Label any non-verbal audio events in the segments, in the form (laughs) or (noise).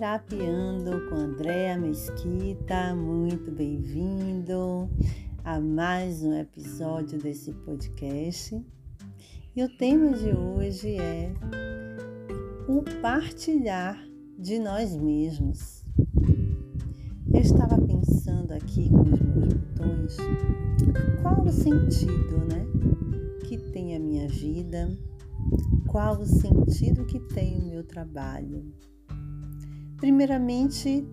Terapiando com Andréa Mesquita, muito bem-vindo a mais um episódio desse podcast. E o tema de hoje é o partilhar de nós mesmos. Eu estava pensando aqui com os meus botões qual o sentido, né, que tem a minha vida, qual o sentido que tem o meu trabalho Primeiramente,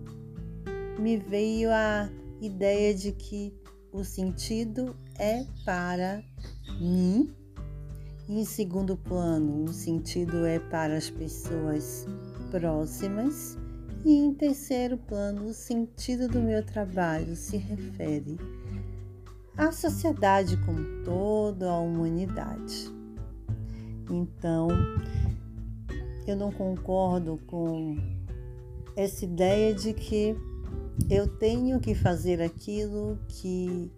me veio a ideia de que o sentido é para mim. Em segundo plano, o sentido é para as pessoas próximas. E em terceiro plano, o sentido do meu trabalho se refere à sociedade como todo, à humanidade. Então, eu não concordo com essa ideia de que eu tenho que fazer aquilo que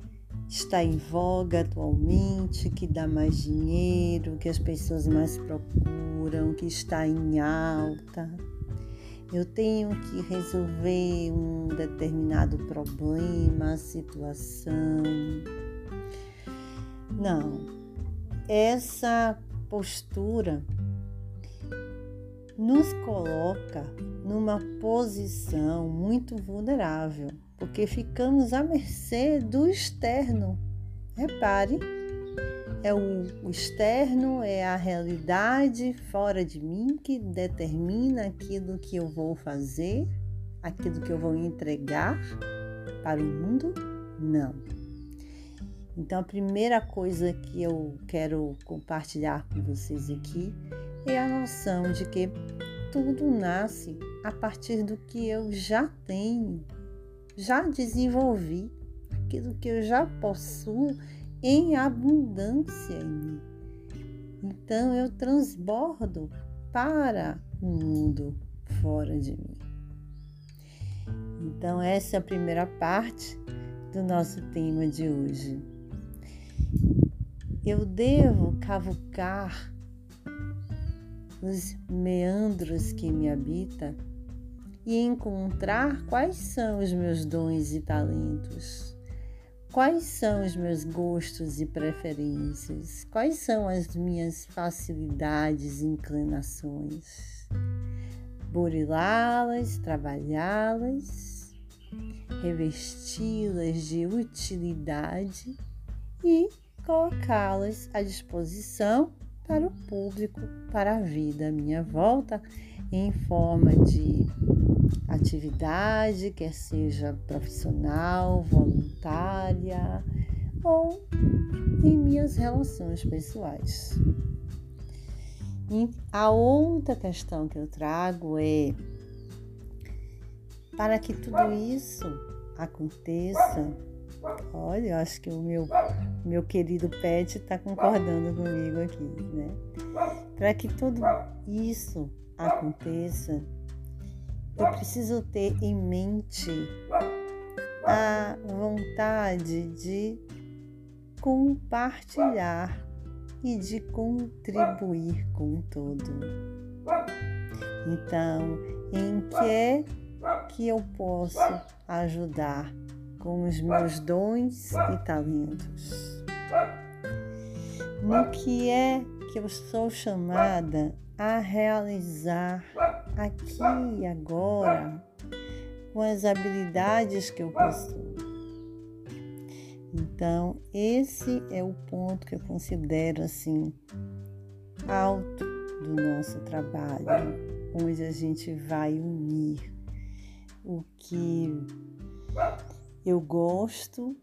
está em voga atualmente, que dá mais dinheiro, que as pessoas mais procuram, que está em alta. Eu tenho que resolver um determinado problema, situação. Não. Essa postura nos coloca numa posição muito vulnerável, porque ficamos à mercê do externo. Repare, é o, o externo, é a realidade fora de mim que determina aquilo que eu vou fazer, aquilo que eu vou entregar para o mundo? Não. Então, a primeira coisa que eu quero compartilhar com vocês aqui é a noção de que tudo nasce a partir do que eu já tenho, já desenvolvi, aquilo que eu já possuo em abundância em mim. Então eu transbordo para o mundo fora de mim. Então, essa é a primeira parte do nosso tema de hoje. Eu devo cavucar os meandros que me habita e encontrar quais são os meus dons e talentos, quais são os meus gostos e preferências, quais são as minhas facilidades e inclinações. Burilá-las, trabalhá-las, revesti-las de utilidade e colocá-las à disposição para o público, para a vida à minha volta, em forma de atividade, quer seja profissional, voluntária ou em minhas relações pessoais. E a outra questão que eu trago é para que tudo isso aconteça, Olha, eu acho que o meu, meu querido Pet está concordando comigo aqui, né? Para que tudo isso aconteça, eu preciso ter em mente a vontade de compartilhar e de contribuir com todo. Então, em que que eu posso ajudar com os meus dons e talentos. No que é que eu sou chamada a realizar aqui e agora com as habilidades que eu possuo. Então, esse é o ponto que eu considero assim alto do nosso trabalho, onde a gente vai unir o que eu gosto,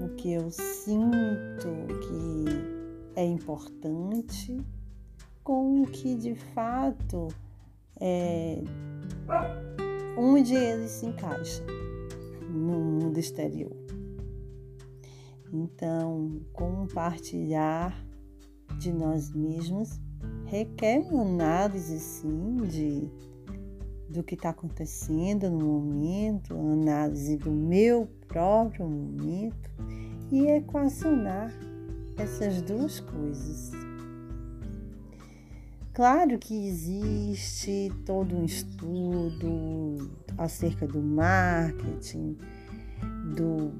o que eu sinto que é importante, com o que de fato é onde ele se encaixa no mundo exterior. Então, compartilhar de nós mesmos requer uma análise sim de do que está acontecendo no momento, análise do meu próprio momento e equacionar essas duas coisas. Claro que existe todo um estudo acerca do marketing, do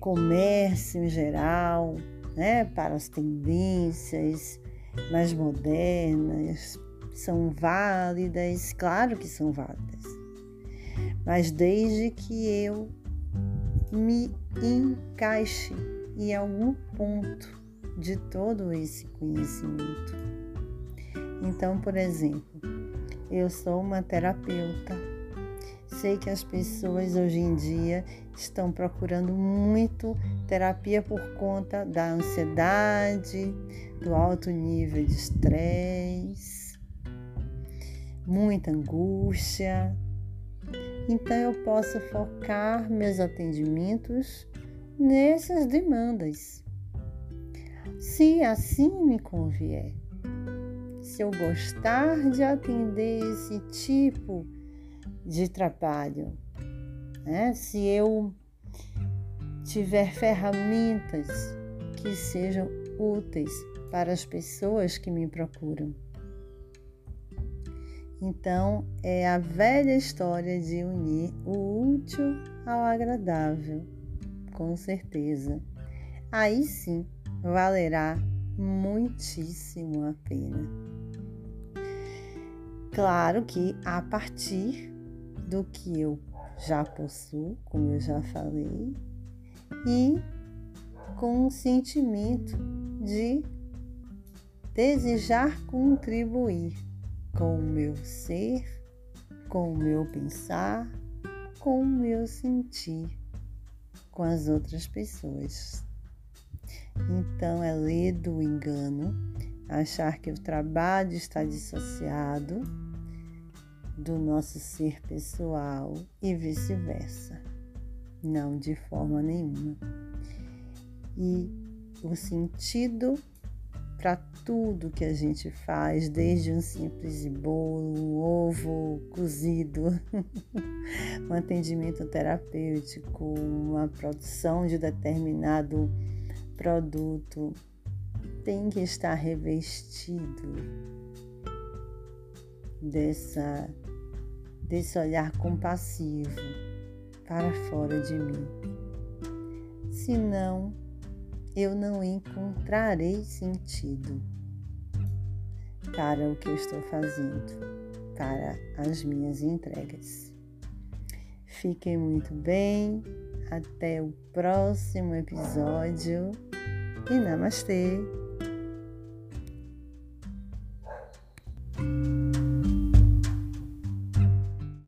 comércio em geral, né, para as tendências mais modernas, são válidas, claro que são válidas, mas desde que eu me encaixe em algum ponto de todo esse conhecimento. Então, por exemplo, eu sou uma terapeuta. Sei que as pessoas hoje em dia estão procurando muito terapia por conta da ansiedade, do alto nível de estresse, muita angústia. Então eu posso focar meus atendimentos nessas demandas. Se assim me convier, se eu gostar de atender esse tipo de trabalho, né? se eu tiver ferramentas que sejam úteis para as pessoas que me procuram. Então, é a velha história de unir o útil ao agradável, com certeza. Aí sim valerá muitíssimo a pena. Claro que a partir do que eu já possuo, como eu já falei, e com um sentimento de desejar contribuir com o meu ser, com o meu pensar, com o meu sentir com as outras pessoas. Então é ler do engano, achar que o trabalho está dissociado do nosso ser pessoal e vice-versa. Não, de forma nenhuma. E o sentido para tudo que a gente faz, desde um simples bolo, um ovo cozido, (laughs) um atendimento terapêutico, uma produção de determinado produto, tem que estar revestido dessa desse olhar compassivo para fora de mim. Senão, eu não encontrarei sentido para o que eu estou fazendo, para as minhas entregas. Fiquem muito bem, até o próximo episódio e namastê!